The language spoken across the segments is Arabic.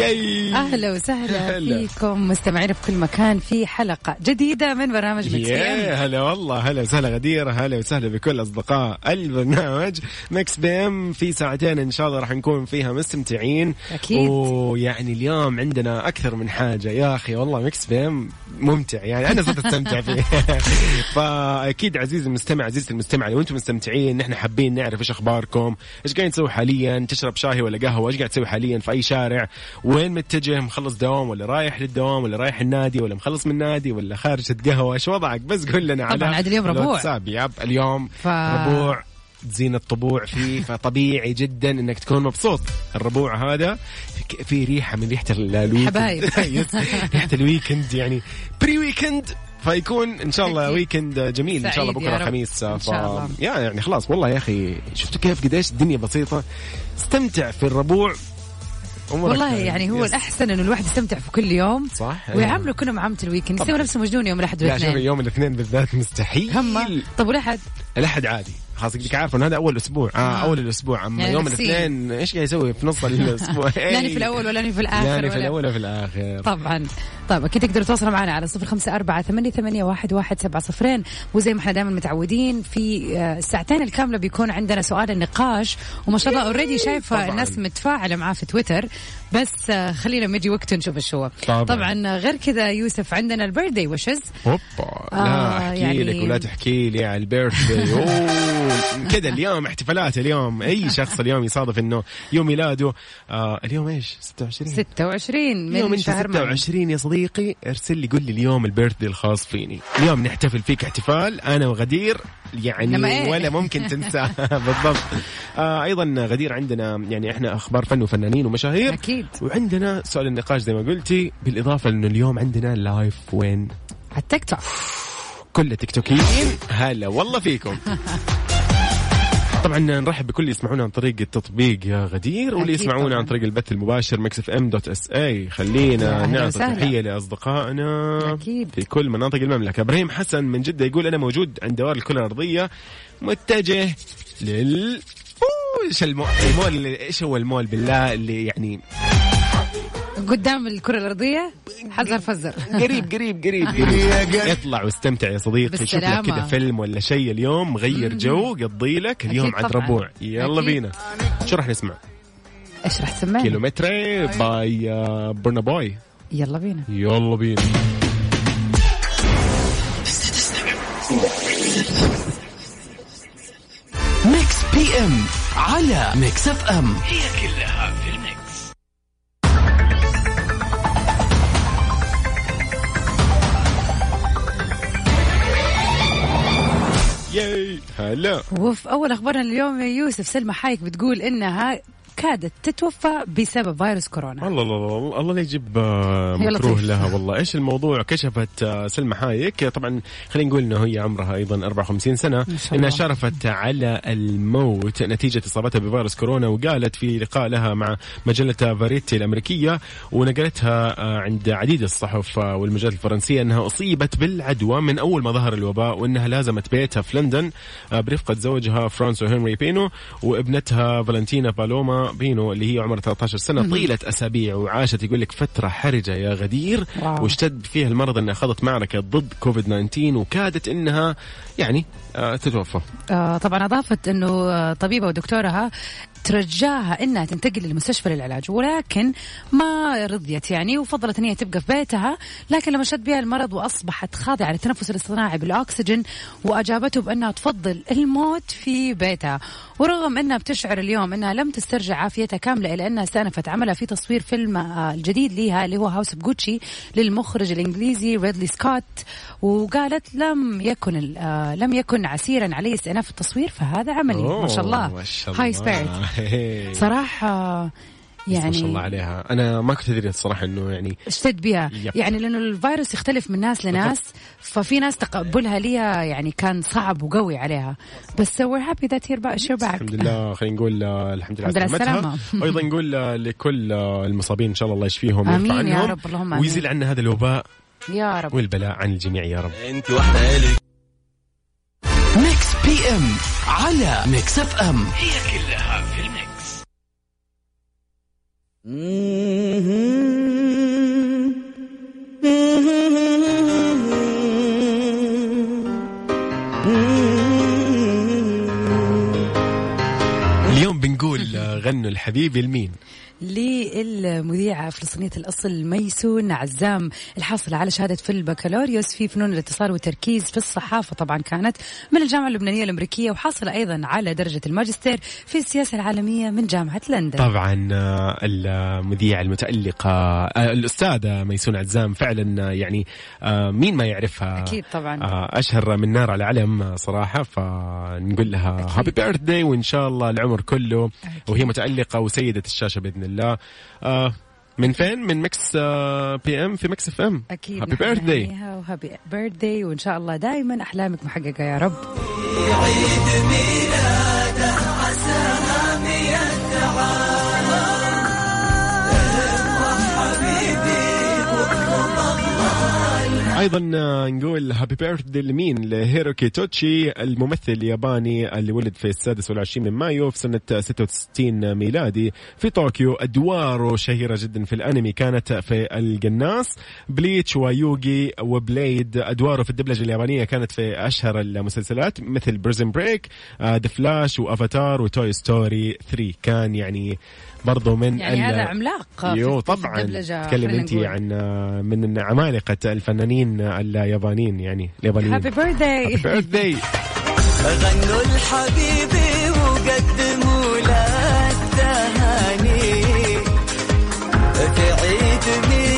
ياي. أهلا وسهلا هلا. فيكم مستمعين في كل مكان في حلقة جديدة من برنامج Mix PM يا هلا والله هلا وسهلا غدير هلا وسهلا بكل أصدقاء البرنامج Mix PM في ساعتين إن شاء الله راح نكون فيها مستمتعين. أكيد. ويعني اليوم عندنا أكثر من حاجة. يا أخي والله Mix PM ممتع يعني أنا صرت أستمتع فيه. فأكيد عزيزي المستمع عزيزتي المستمع لو أنتم مستمتعين نحن حابين نعرف إيش أخباركم إيش قاعدين تسوي حاليا تشرب شاي ولا قهوة إيش قاعد تسوي حاليا في أي شارع وين متجه؟ مخلص دوام ولا رايح للدوام ولا رايح النادي ولا مخلص من النادي ولا خارج تتقهوى إيش وضعك؟ بس قول لنا على طبعاً عاد اليوم ربوع. yup اليوم ف- ربوع تزين الطبوع فيه فطبيعي جدا إنك تكون مبسوط. الربوع هذا في- ريحة من ريحة ال- ال weekend. حبايب. ريحة ال weekend يعني pre weekend فيكون إن شاء الله. weekend جميل. إن شاء الله بكرة. خميس. ف... يا يعني خلاص والله يا أخي شفتوا كيف قديش الدنيا بسيطة. استمتع في الربوع. والله. يعني هو yes. الأحسن إنه الواحد يستمتع في كل يوم صح. ويعامله كأنه معاملة ال weekend يسوي نفسه مجنون يوم لا شوف والاثنين. يوم الاثنين بالذات مستحيل. هم. طب والأحد؟ الأحد عادي. خلاص انك عارف إنه هذا أول أسبوع. آه, آه. أول الأسبوع. أما يعني يوم. الاثنين إيش قاعد يسوي؟ في نص الأسبوع. لا في الأول ولا في الآخر لا في الأول ولا في الآخر. طبعا. طيب أكيد تقدروا تتواصلوا معنا على صفر خمسة أربعة ثمانية, ثمانية واحد, واحد سبعة صفرين. وزي ما إحنا دائما متعودين في آه، الساعتين الكاملة بيكون عندنا سؤال النقاش. وما شاء الله already شايفة طبعاً. الناس متفاعلة معاه في تويتر. بس آه، خلينا لما يجي وقت نشوف إيش هو. طبعاً. طبعا غير كذا يوسف عندنا ال birthday wishes اوبا آه، لا احكي يعني- لك ولا تحكي لي على ال birthday كذا اليوم احتفالات اليوم. أي شخص اليوم يصادف إنه يوم ميلاده. آه اليوم إيش؟ 26 26 اليوم من أنت شهر مايو 26 يا صديقي. ارسل لي قول لي اليوم ال birthday الخاص فيني. اليوم نحتفل فيك احتفال. أنا وغدير يعني إيه؟ ولا ممكن تنساه. بالضبط. آه أيضا غدير عندنا يعني إحنا أخبار فن وفنانين ومشاهير. أكيد. وعندنا سؤال النقاش زي ما قلتي بالإضافة انه اليوم عندنا live وين؟ على التيك توك. كل تيك توكيين. هلا والله فيكم. طبعا نرحب بكل اللي يسمعونا عن طريق التطبيق يا غدير واللي يسمعونا. عن طريق البث المباشر Mix FM dot SA خلينا نعطي. تحية لأصدقائنا أكيد. في كل مناطق المملكة إبراهيم حسن من جدة يقول أنا موجود عند دوار الكرة الأرضية متجه لل إيش المول إيش هو المول بالله اللي يعني قدام الكرة الأرضية حذر فزر. قريب قريب قريب. قريب. اطلع واستمتع يا صديقي. شوف لك. كذا فيلم ولا شيء اليوم غير جو قضي لك اليوم عاد. ربوع. يلا. بينا. شو راح نسمع؟ إيش راح تسمعني؟ Kilometre by آه، Burna Boy يلا بينا. يلا بينا. Mix PM على Mix FM. هي كلها في ال mix. هلا وفي أول أخبارنا اليوم يا يوسف سلمى حايك بتقول إنها كادت تتوفى بسبب فيروس كورونا. الله الله الله الله لا يجيب آه، يا مكروه. لها والله. إيش الموضوع؟ كشفت آه، سلمى حايك. طبعا خلينا نقول إنه هي عمرها أيضا 54 سنة. إنها. شرفت على الموت. نتيجة إصابتها بفيروس كورونا وقالت في لقاء لها مع مجلة Variety الأمريكية ونقلتها آه، عند عديد الصحف والمجلات الفرنسية إنها أصيبت بالعدوى من أول ما ظهر الوباء وإنها لازمت بيتها في لندن برفقة زوجها فرانسو هنري بينو وابنتها فالنتينا بالوما بينو اللي هي عمرها 13 سنة طيلة أسابيع وعاشت يقول لك فترة حرجة يا غدير wow. واشتد فيها المرض إنها خاضت معركة ضد كوفيد 19 وكادت إنها يعني آه، تتوفى آه طبعا أضافت إنه آه، طبيبة ودكتورها ترجاها إنها تنتقل للمستشفى للعلاج ولكن ما رضيت يعني وفضلت إن هي تبقى في بيتها لكن لما شد بها المرض وأصبحت خاضعة للتنفس الاصطناعي بالأكسجين وأجابته بأنها تفضل الموت في بيتها. ورغم إنها بتشعر اليوم إنها لم تسترجع عافيتها كاملة إلا إنها استأنفت عملها في تصوير فيلم آه، الجديد لها اللي هو هاوس جوتشي للمخرج الإنجليزي ريدلي سكوت وقالت لم يكن آه، لم يكن عسيرا علي استئناف التصوير فهذا عملي ما شاء الله. high الله. spirit هي. صراحة يعني ما شاء يعني الله عليها أنا ما كنت أدري الصراحة إنه يعني اشتد بها yep. يعني لأنه الفيروس يختلف من ناس لناس ففي ناس تقبلها ليها يعني كان صعب وقوي عليها بس happy that you're back, you're back. الحمد لله خلينا نقول آه، الحمد لله الحمد لله سلامتها. السلامة. وأيضا نقول آه، لكل آه، المصابين إن شاء الله الله يشفيهم آمين ويرفع يا عنهم رب، اللهم آمين. ويزيل عنا هذا الوباء يا رب والبلاء عن الجميع يا رب أنت واحدة الي ميكس بي ام على ميكس اف ام هي كلها اليوم بنقول غنوا الحبيبي لمين للمذيعة فلسطينية الأصل ميسون عزام الحاصلة على شهادة في البكالوريوس في فنون الاتصال والتركيز في الصحافة. طبعا كانت من الجامعة اللبنانية الأمريكية وحاصلة أيضا على درجة الماجستير في السياسة العالمية من جامعة لندن. طبعا المذيعة المتألقة الأستاذة ميسون عزام فعلا يعني مين ما يعرفها. أكيد طبعا. آه، أشهر من نار على علم صراحة فنقول لها أكيد. happy birthday وإن شاء الله العمر كله. وهي متألقة وسيدة الشاشة بإذن الله آه، من فين؟ من Mix آه، PM في Mix FM أكيد. happy birthday و happy birthday وإن شاء الله دائما أحلامك محققة يا رب. أيضا آه، نقول happy birthday لمين؟ لهيروكي توتشي الممثل الياباني اللي ولد في السادس والعشرين من مايو في سنة 66 ميلادي في طوكيو. أدواره شهيرة جدا في الأنمي كانت في القناص Bleach ويوغي وبليد أدواره في الدبلجة اليابانية كانت في أشهر المسلسلات مثل Prison Break The Flash و Avatar و Toy Story 3 كان يعني برضو من يعني ال- هذا عملاق في- يو طبعا. تكلم انت. عن من عمالقة الفنانين اليابانيين يعني اليابانيين. happy birth day birthday غنوا الحبيبي وقدموا له التهاني. في عيد ميلاده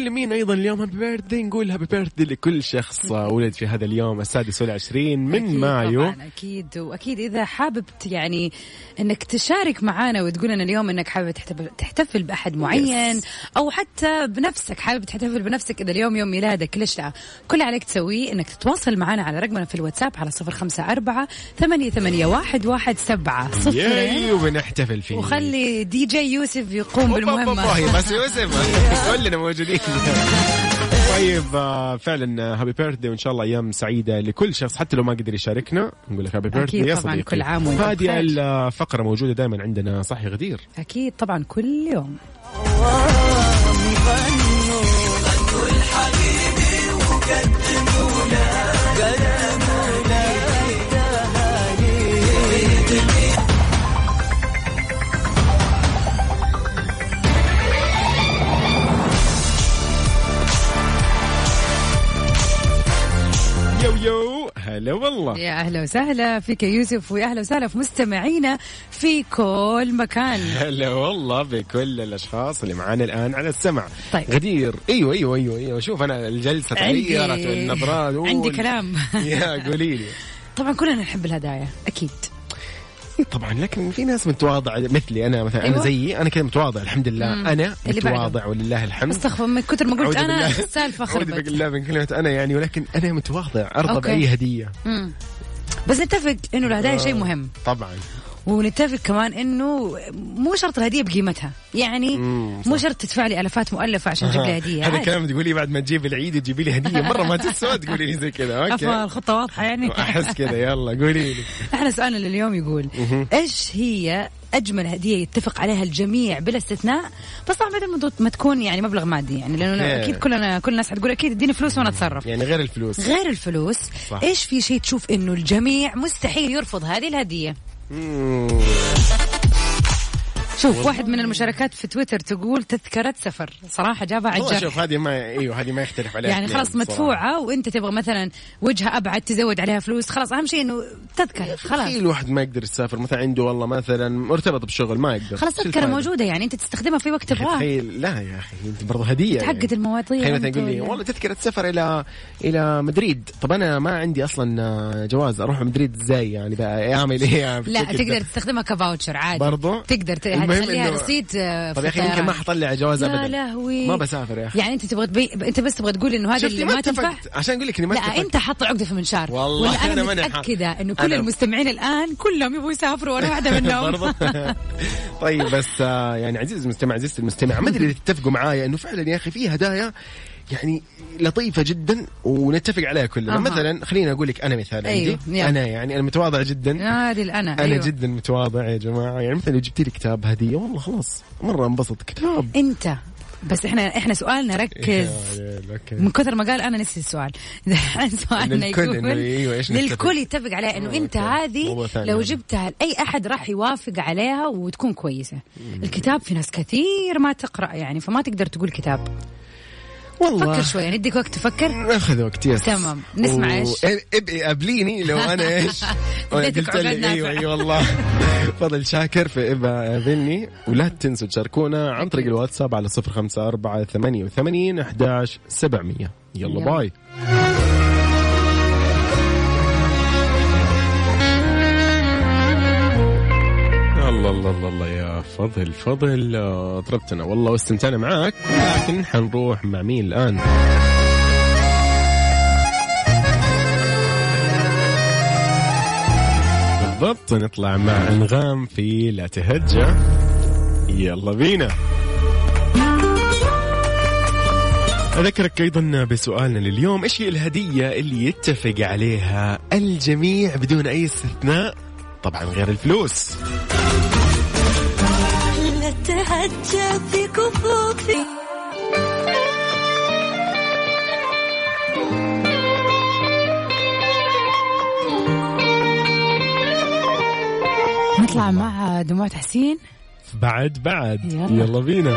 ونقول لمين أيضا اليوم؟ happy birthday نقول happy birthday لكل شخص ولد في هذا اليوم السادس والعشرين من أكيد مايو. طبعا أكيد. وأكيد إذا حابب يعني إنك تشارك معنا وتقول لنا اليوم إنك حابب تحتفل, بأحد معين أو حتى بنفسك حابب تحتفل بنفسك إذا اليوم يوم ميلادك ليش لا. كل عليك تسويه إنك تتواصل معنا على رقمنا في الواتساب على صفر خمسة أربعة ثمانية, ثمانية واحد, واحد سبعة صفر. وبنحتفل فيه. وخلي دي جي يوسف يقوم بالمهمة. بس يوسف كلنا موجودين. طيب آه، فعلا happy birthday وإن شاء الله أيام سعيدة لكل شخص حتى لو ما قدر يشاركنا. نقول لك happy birth أكيد يا طبعاً، صديقي. كل عام وأنت هذه. الفقرة موجودة دائما عندنا صح يا غدير؟ أكيد طبعا كل يوم. هلا والله. يا أهلا وسهلا فيك يا يوسف ويا أهلا وسهلا في مستمعينا في كل مكان. هلا والله بكل الأشخاص اللي معانا الآن على السمع. طيب. غدير. أيوه أيوه أيوه أيوه. شوف أنا الجلسة تغيرت والنظرات عندي كلام. يا قولي لي. طبعا كلنا نحب الهدايا أكيد. طبعا لكن في ناس متواضعة مثلي أنا مثلا أنا أيوة. زيي أنا كذا متواضع الحمد لله مم. أنا. متواضع ولله الحمد أستغفر من كثر ما قلت أنا السالفة أعوذ خربت بالله من كلمة أنا يعني ولكن أنا متواضع ارضى okay. بأي هدية مم. بس نتفق إنه الهدايا شيء آه. مهم طبعا ونتفق كمان إنه مو شرط الهدية بقيمتها. يعني مو شرط تدفع لي الافات مؤلفة عشان تجيب لي هدية هذا. الكلام تقولي بعد ما تجيب العيد تجيبي لي هدية مرة ما تسوى تقولي لي زي كذا. okay. الخطة واضحة يعني. أحس كذا. يلا قولي لي. إحنا سؤالنا لليوم يقول إيش هي أجمل هدية يتفق عليها الجميع بلا استثناء؟ بس طبعا بدل ما تكون يعني مبلغ مادي يعني لأنه أوكي. أكيد كلنا كل الناس حتقول أكيد اديني فلوس وأنا أتصرف. يعني غير الفلوس. غير الفلوس. صح. إيش في شيء تشوف إنه الجميع مستحيل يرفض هذه الهدية؟ مم. شوف واحد من المشاركات في تويتر تقول تذكرة سفر. صراحة جابها على والله الجرح شوف هذه ما إيوه هذه ما يختلف عليها يعني خلاص. مدفوعة وإنت تبغى مثلا وجهة أبعد تزود عليها فلوس. خلاص أهم شيء إنه تذكرة خلاص. في الواحد ما يقدر يسافر مثلا عنده والله مثلا مرتبط بشغل ما يقدر. خلاص تذكرة؟ موجودة يعني إنت تستخدمها في وقت تبغاه تخيل لا يا أخي أنت برضه هدية تعقد المواضيع تخيل مثلا يقول لي ولا- والله تذكرة سفر إلى إلى مدريد. طب أنا ما عندي أصلا جواز أروح مدريد إزاي يعني؟ إعمل إيه لا بالشكل تقدر؟ تستخدمها كفاوتشر عادي. برضو؟ تقدر المهم رصيد آه، طب يا أخي يمكن. ما حطلع جواز يا ابدا. لهوي ما بسافر يا أخي. يعني أنت تبغى تبي... أنت بس تبغى تقول إنه شفتي اللي ما تنفع؟ عشان أقول لك اني ما لا أنت حاط عقدة في المنشار. والله أنا أنا حاط. متأكدة إنه كل أنا- المستمعين الآن كلهم يبغوا يسافروا وأنا واحدة منهم. طيب بس آه، يعني عزيزي المستمع عزيزتي المستمع ما أدري إذا تتفقوا معايا إنه فعلا يا أخي في هدايا يعني لطيفة جدا ونتفق عليها كلنا أها. مثلا خليني أقول لك أنا مثال أيوه، عندي يلا. أنا يعني أنا متواضع جدا هذه الأنا أنا أيوه. جدا متواضع يا جماعة يعني مثلا لو جبت لي كتاب هديه والله خلاص مرة انبسط كتاب أنت بس إحنا إحنا سؤالنا ركز. من كثر ما قال أنا نسي السؤال الحين سؤالنا يقول أيوه،؟ للكل يتفق عليها إنه آه، انت. هذه لو هذا. جبتها لأي أحد راح يوافق عليها وتكون كويسة الكتاب في ناس كثير ما تقرأ يعني فما تقدر تقول كتاب والله فكر شوي نديك وقت تفكر ناخذ وقت yes تمام. نسمع إيش؟ ابقي قابليني لو أنا إيش قلت لي أيوه. اي والله فضل شاكر في ابقى قابلني ولا تنسوا تشاركونا عن طريق الواتساب على صفر خمسة أربعة ثمانية وثمانين أحداش سبعمية يلا يلا. bye الله الله الله الله يا فضل فضل. طربتنا والله واستمتعنا معاك لكن حنروح مع مين الآن؟ بالضبط. نطلع مع أنغام في لا تهجى. يلا بينا. أذكرك أيضا بسؤالنا لليوم. إيش هي الهدية اللي يتفق عليها الجميع بدون أي استثناء؟ طبعا غير الفلوس. نطلع مع دموع تحسين. بعد بعد. يلا. يلا بينا.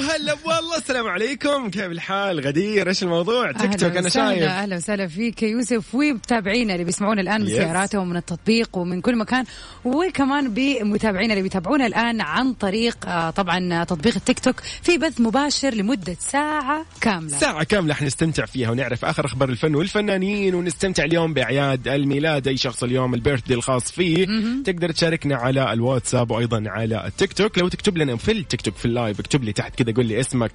هلا والله السلام عليكم. كيف الحال؟ غدير إيش الموضوع؟ تيك توك أنا شايف. أهلا وسهلا فيك. يا يوسف ومتابعينا اللي بيسمعونا الآن من Yes. سياراتهم ومن التطبيق ومن كل مكان؟ وكمان بمتابعينا اللي بيتابعونا الآن عن طريق آه، طبعا تطبيق التيك توك في بث مباشر لمدة ساعة كاملة. ساعة كاملة حنستمتع فيها ونعرف آخر أخبار الفن والفنانين ونستمتع اليوم بأعياد الميلاد. أي شخص اليوم ال birthday الخاص فيه. تقدر تشاركنا على الواتساب وأيضا على التيك توك. لو تكتب لنا في التيك توك في ال live اكتب لي تحت كذا قول لي اسمك.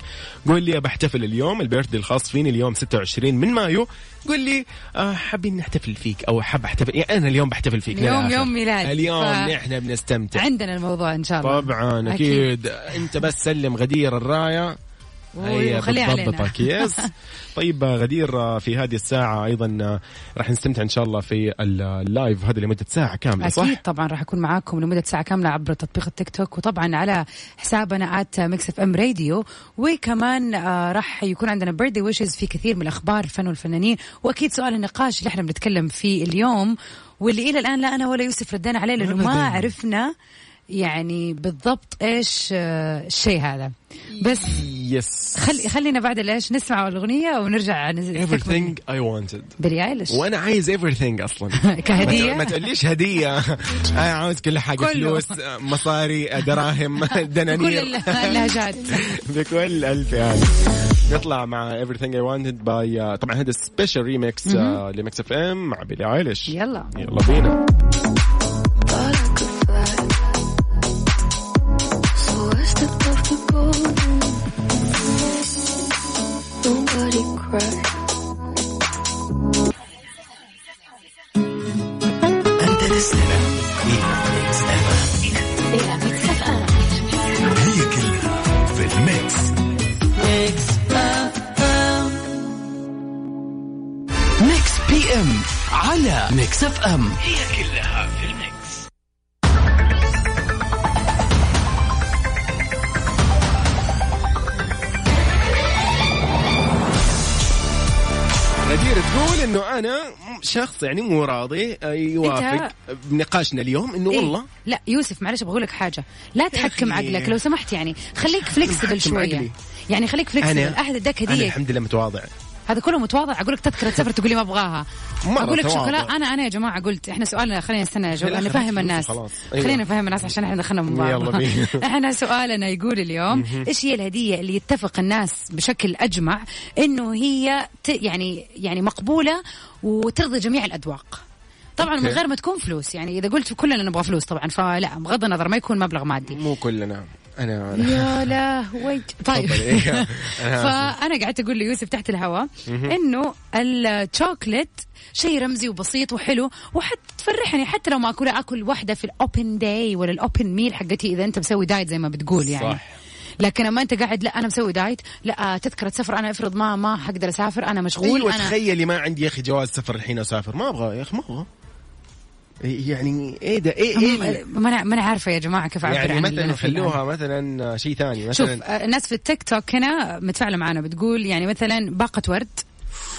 قول لي بحتفل اليوم ال birthday الخاص فيني اليوم 26 من مايو. قول لي آه حابين نحتفل فيك أو حاب أحتفل يعني أنا اليوم بحتفل فيك. اليوم. يوم ميلاد. اليوم ف- إحنا بنستمتع. عندنا الموضوع إن شاء الله. طبعا أكيد. أنت بس سلم غدير الراية. علينا بتضبطك yes طيب غدير في هذه الساعة أيضا راح نستمتع إن شاء الله في ال- ال live هذا لمدة ساعة كاملة صح؟ أكيد طبعا راح أكون معاكم لمدة ساعة كاملة عبر تطبيق التيك توك وطبعا على حسابنا at Mix FM Radio وكمان آه راح يكون عندنا birthday wishes في كثير من الأخبار الفن والفنانين وأكيد سؤال النقاش اللي إحنا بنتكلم فيه اليوم واللي إلى الآن لا أنا ولا يوسف ردينا عليه لأنه ما. عرفنا يعني بالضبط إيش آه، الشيء هذا. بس yes خلي خلينا بعد الايش نسمع الأغنية ونرجع everything I wanted. Billie Eilish وأنا عايز everything أصلا. كهدية؟ ما تقوليش هدية. أنا عاوز كل حاجة كله. فلوس آه، مصاري آه، دراهم كل دنانير. اللهجات. بكل ألف يعني نطلع مع everything I wanted by آه، طبعا هذا special remix ل Mix FM مع Billie Eilish يلا. يلا بينا. أنا شخص يعني مو راضي آه، يوافق بنقاشنا اليوم إنه إيه؟ والله لا يوسف معلش أبغى لك حاجة لا تحكم. عقلك لو سمحت يعني خليك flexible شوية عقلي. يعني خليك flexible احد اداك أنا هديه الحمد لله متواضع هذا كله متواضع أقول لك تذكرة سفر تقول لي ما أبغاها أقول لك. شوكولاته أنا أنا يا جماعة قلت إحنا سؤالنا خلينا نستنى نفهم الناس. أيوة. خلينا نفهم الناس عشان إحنا دخلنا من بعض. إحنا سؤالنا يقول اليوم إيش هي الهدية اللي يتفق الناس بشكل أجمع إنه هي ت يعني يعني مقبولة وترضي جميع الأذواق طبعا من. غير ما تكون فلوس يعني إذا قلت كلنا نبغى فلوس طبعا فلا بغض النظر ما يكون مبلغ مادي مو كلنا أنا أنا- يا لهوي طيب. إيه. أنا. فأنا قعدت أقول ليوسف تحت الهواء إنه الشوكليت شيء رمزي وبسيط وحلو وحتى تفرحني حتى لو ما أكل أكل واحدة في ال open day ولا ال open meal حقتي إذا أنت مسوي diet زي ما بتقول يعني. صح. لكن أما أنت قاعد لا أنا مسوي دايت لا تذكرة سفر أنا أفرض ما ما حقدر أسافر أنا مشغول أيوه أنا تخيلي ما عندي يا أخي جواز سفر الحين أسافر. ما أبغى يا أخي ما أبغى. يعني إيه ده إيه إيه ما أنا ما أنا عارفة يا جماعة كيف أعبر يعني عن مثلا. خلوها مثلا شيء ثاني شوف مثلا آه، الناس في التيك توك هنا متفاعلة معنا بتقول يعني مثلا باقة ورد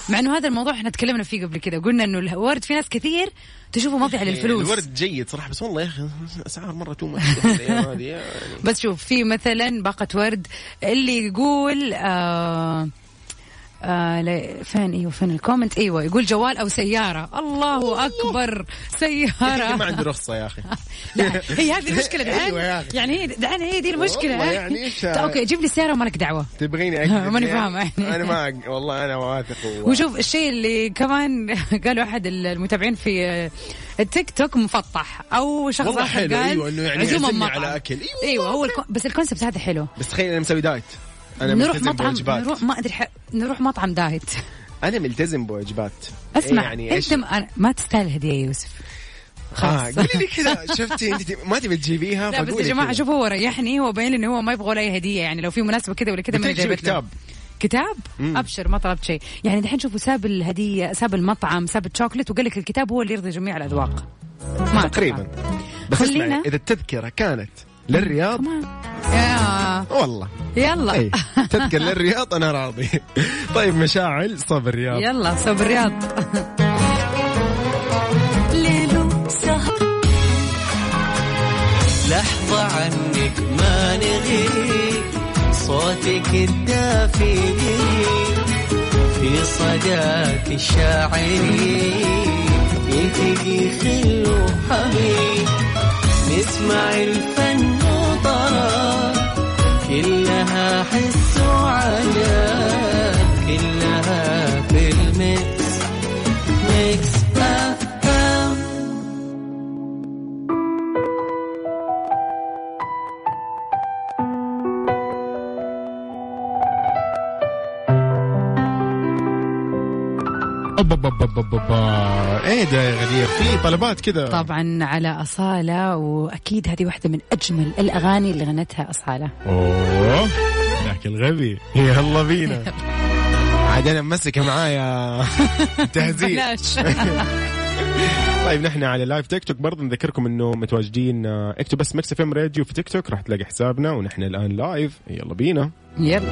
مع إنه هذا الموضوع إحنا تكلمنا فيه قبل كده قلنا إنه الورد في ناس كثير تشوفه مضيع للفلوس الورد جيد صراحة بس والله يا أخي أسعار مرة تو يعني. بس شوف في مثلا باقة ورد اللي يقول آه آه فين؟ أيوه فين الكومنت؟ أيوه يقول جوال أو سيارة. الله أكبر يا أخي ما سياره عندي رخصة يا أخي. لا هي هذه المشكلة. دعان أيوة. يعني هي دعان هي دي المشكلة. يعني أوكي جيب لي السياره ومالك دعوة. تبغيني ماني؟ فاهمة. يعني. أنا ما والله أنا واثق و- وشوف الشيء اللي كمان قالوا أحد المتابعين في آه، التيك توك مفطح. أو شخص والله حلو، قال أيوة، إنه يعني عزومه. على. أيوة، أيوه هو الكو... بس ال concept هذا حلو. بس تخيل أنا مسوي diet. أنا نروح ملتزم مطعم بوجبات. نروح ما أدري ح... نروح مطعم diet أنا ملتزم بوجبات. اسمع إيه يعني أنت ما, ما تستاهل هدية يا يوسف. آه خلاص قولي لي كذا شفتي أنت ما تبي تجيبيها؟ لا بس يا جماعة. شوفوا هو ريحني هو باين انه هو ما يبغى ولا أي هدية يعني لو في مناسبة كذا ولا كذا ما جايبت. كتاب. كتاب؟ مم. أبشر ما طلبت شيء. يعني دحين شوفوا ساب الهدية ساب المطعم ساب الشوكليت وقال لك الكتاب هو اللي يرضي جميع الأذواق. ما. تقريبا. بس خلينا- إذا التذكرة كانت للرياض؟ يا. والله. يلا. اي تذكر للرياض أنا راضي. طيب مشاعل صوب الرياض. يلا صوب الرياض. لحظة عنك ما نغيب صوتك الدافي في صداك الشاعري يلتقي خل وحبيب نسمع الفن وطرب كلها حس وعجب كلها في ال Mix Mix أوبا إيه ده يا غدير في طلبات كذا طبعا على أصالة وأكيد هذه واحدة من أجمل الأغاني اللي غنتها أصالة. أوه ذاك الغبي. يلا بينا. عاد أنا ممسكة معايا. تهزيء بلاش. طيب نحن على live تيك توك برضه نذكركم إنه متواجدين آه، اكتب بس Mix FM Radio في تيك توك راح تلاقي حسابنا ونحن الآن live يلا بينا. يلا.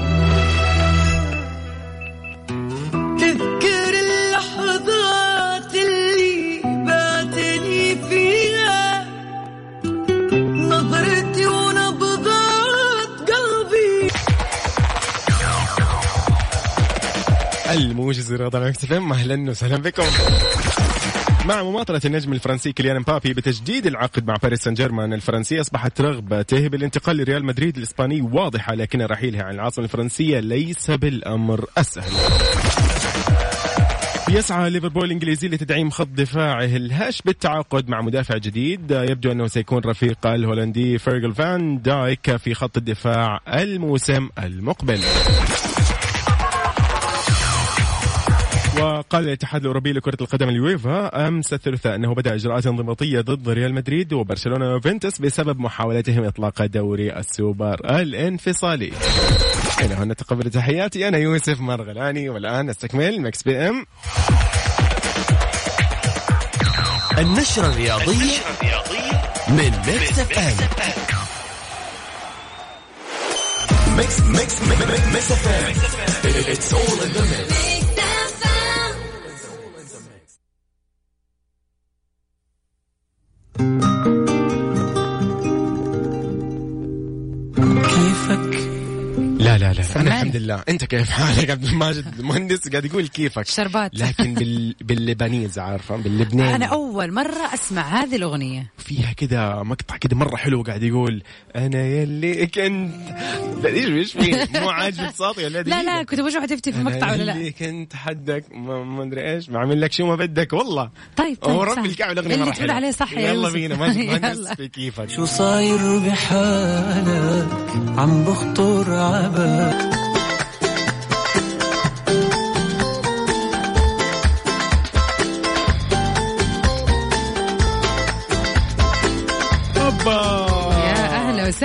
الموجز رياضة Mix FM أهلا وسهلا بكم. مع مماطلة النجم الفرنسي كيليان مبابي بتجديد العقد مع باريس سان جيرمان الفرنسي أصبحت رغبته بالانتقال لريال مدريد الإسباني واضحة لكن رحيله عن العاصمة الفرنسية ليس بالأمر السهل يسعى ليفربول الإنجليزي لتدعيم خط دفاعه الهش بالتعاقد مع مدافع جديد. يبدو أنه سيكون رفيق الهولندي فيرجل فان دايك في خط الدفاع الموسم المقبل. وقال الاتحاد الأوروبي لكرة القدم اليويفا أمس الثلاثاء أنه بدأ إجراءات انضباطية ضد ريال مدريد وبرشلونة ويوفنتوس بسبب محاولتهم إطلاق دوري السوبر الانفصالي. إلى هنا تقبل تحياتي أنا يوسف مرغلاني والآن نستكمل Mix PM النشرة الرياضية من Mix FM Mix Mix Mix FM It's all in the mix. الحمد لله. انت كيف حالك عبد الماجد؟ المهندس قاعد يقول كيفك. شربات. لكن بال... باللبنيز عارفة؟ باللبناني. أنا أول مرة أسمع هذه الأغنية. فيها كذا مقطع كذا مرة حلو قاعد يقول أنا يلي كنت لا إيش إيش في؟ مو عاجبك صوتي ولا لا لا كنت بشوف حتفتي في المقطع ولا لا. يلي كنت حدك ما ما أدري إيش. بعمل لك شو ما بدك والله. طيب طيب ورب. الكعبة الأغنية اللي تقول. عليه صح يلا. بينا ماجد مهندس. في كيفك. شو صاير بحالك؟ عم بخطر عبالك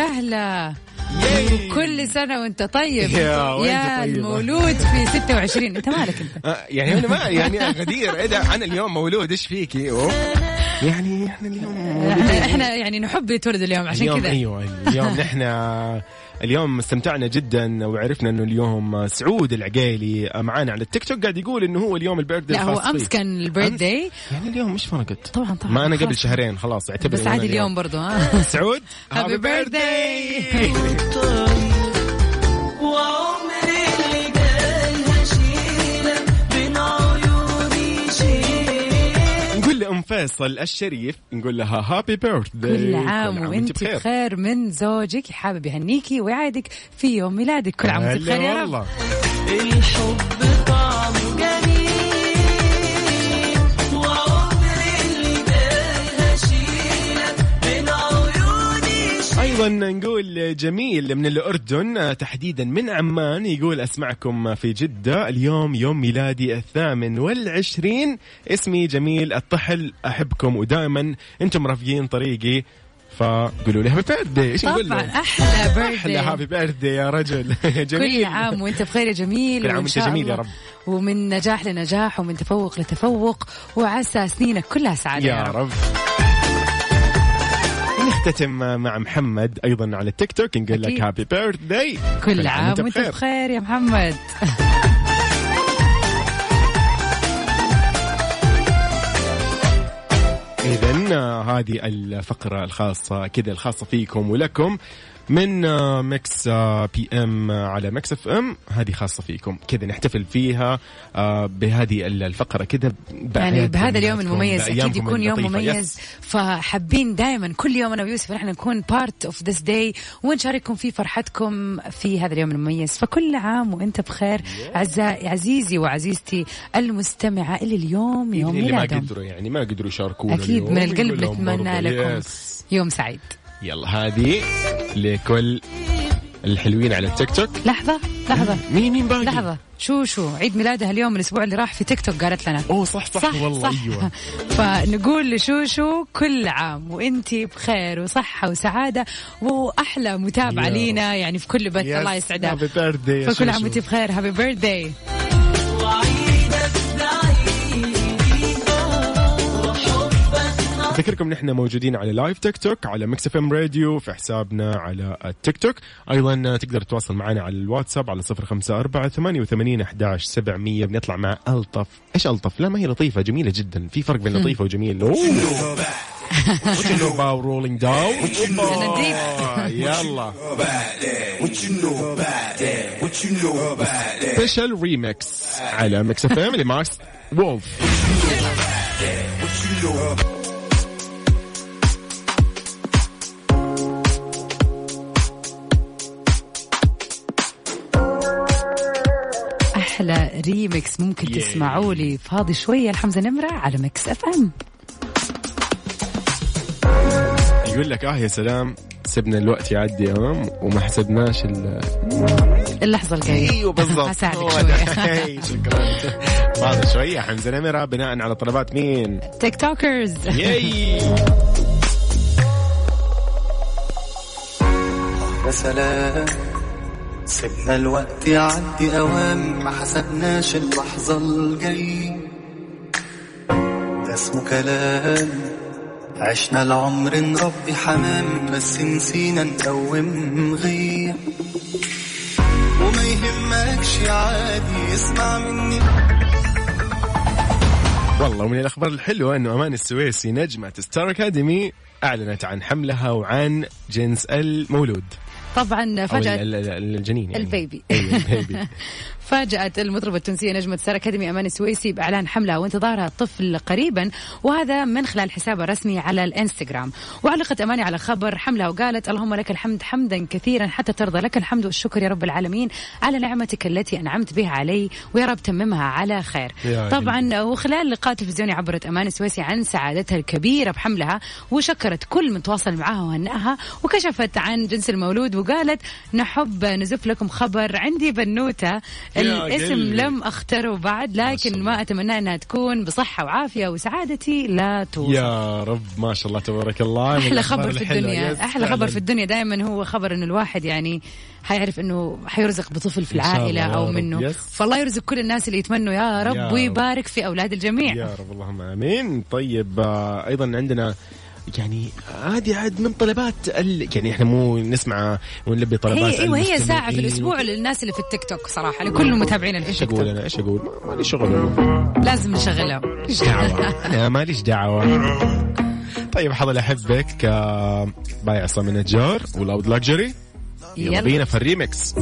وسهلا. كل سنة وانت طيب. يا يا طيبة. المولود في 26 انت مالك انت؟ آه، يعني أنا ما يعني غدير. إيه ده؟ أنا اليوم مولود. إيش فيكي؟ أوه. يعني إحنا اليوم إحنا يعني نحب يتولد اليوم عشان اليوم كذا أيوه اليوم نحن اليوم استمتعنا جدا وعرفنا إنه اليوم سعود العقيلي معانا على التيك توك قاعد يقول إنه هو اليوم البيرثدي لا هو الخاص امس. كان البيرث؟ داي يعني اليوم مش فرقت طبعا طبعا ما أنا قبل خلاص. شهرين خلاص اعتبر بس عادي اليوم برضو ها سعود هابي بيرثداي وعمري فيصل الشريف نقول لها هابي بيرثداي كل عام وانت بخير. من زوجك حابب يهنيكي ويعادك في يوم ميلادك. كل عام وانت بخير يا رب. الحب طعمه أيضا نقول جميل من الأردن تحديدا من عمان يقول أسمعكم في جدة. اليوم يوم ميلادي الثامن والعشرين. اسمي جميل الطحل أحبكم ودائما. أنتم رافقين طريقي فقولوا لي happy birthday إيش نقول طبعا؟ أحلى أحلى birthday happy birthday يا رجل. كل جميل عام وأنت بخير يا جميل كل عام شاء جميل يا رب. ومن نجاح لنجاح ومن تفوق لتفوق وعسى سنينك كلها سعادة يا رب. نختتم مع محمد أيضا على التيك توك نقول لك. happy birthday كل عام وأنت بخير يا محمد. اذا هذه الفقرة الخاصة كذا الخاصة فيكم ولكم. من Mix آه، PM على Mix FM هذه خاصة فيكم. كذا نحتفل فيها آه، بهذه الفقرة كذا. يعني بهذا اليوم المميز. أكيد يكون يوم. مميز. فحابين دائما كل يوم أنا ويوسف نحن نكون part of this day ونشارككم في فرحتكم في هذا اليوم المميز. فكل عام وأنت بخير اعزائي عزيزي وعزيزتي المستمعة اللي اليوم يوم اللي ما قدروا يعني ما قدروا يشاركونا أكيد من القلب نتمنى لكم. يوم سعيد. يلا هذه لكل الحلوين على التيك توك لحظة. لحظه مين مين باقي؟ لحظة. شو شو؟ عيد ميلادها اليوم الأسبوع اللي راح في تيك توك قالت لنا. أوه صح صح, صح والله صح. أيوه. فنقول لشوشو كل عام وإنتي بخير وصحة وسعادة وأحلى متابعة لينا. يعني في كل بث الله يسعدها. فكل عام. وإنتي بخير. happy birthday اذكركم نحن موجودين على live تيك توك على Mix FM Radio في حسابنا على التيك توك أيضا تقدر تتواصل معنا على الواتساب على 054 88 11 700 بنطلع مع ألطف. إيش ألطف؟ لا ما هي لطيفة جميلة جدا. في فرق بين لطيفة وجميل. أوه? أنا ديب. يلا. special remix على Mix FM ل Max وولف ريمكس ممكن Yeah. تسمعوا لي. فاضي شوية الحمزة نمرة على مكس اف ام يقول لك آه يا سلام سبنا الوقت يعدي امام وما حسبناش ال اللحظة الجاية. أيوه بالضبط. هساعدك. هي، شكرا. فاضل شوية حمزة نمرة بناء على طلبات مين؟ تيك توكرز ياي يا سلام. سيبنا الوقت يعدي اوام ما حسبناش اللحظة الجاي. ده اسمه كلام. عشنا العمر نربي حمام بس نسينا نقوم غير. وما يهمكش عادي اسمع مني. والله ومن الأخبار الحلوة إنه أماني السويسي نجمة ستار أكاديمي أعلنت عن حملها وعن جنس المولود طبعا ال- الجنين يعني ال baby. فاجأت المطربة التونسية نجمة ستار أكاديمي أماني السويسي بإعلان حملها وانتظارها الطفل قريبا وهذا من خلال حسابها الرسمي على الإنستغرام. وعلقت أماني على خبر حملها وقالت اللهم لك الحمد حمدا كثيرا حتى ترضى لك الحمد والشكر يا رب العالمين على نعمتك التي أنعمت بها علي ويا رب تممها على خير. طبعا وخلال لقاء تلفزيوني عبرت أمان السويسي عن سعادتها الكبيرة بحملها وشكرت كل من تواصل معها وهنأها وكشفت عن جنس المولود وقالت نحب نزف لكم خبر عندي بنوتة الاسم. لم أختره بعد لكن. ما أتمنى أنها تكون بصحة وعافية وسعادتي لا توصف يا رب ما شاء الله تبارك الله أحلى خبر في. الدنيا أحلى خبر. في الدنيا دائما هو خبر إنه الواحد يعني حيعرف إنه حيرزق بطفل في العائلة أو. منه. فالله يرزق كل الناس اللي يتمنوا يا رب يا رب. ويبارك في أولاد الجميع يا رب اللهم آمين طيب آه، أيضا عندنا يعني هذه عاد من طلبات ال... يعني إحنا مو نسمع ونلبي طلبات هي أيوه هي ساعة في. الأسبوع للناس اللي في التيك توك صراحة لكل متابعينا في إيش التيك أقول توك. أنا؟ إيش أقول؟ ما- مالي شغل. لازم نشغلها إيش دعوة؟ أنا ماليش دعوة. طيب حضل أحبك. by عصام النجار و Loud Luxury يلا يلا. بينا في الريمكس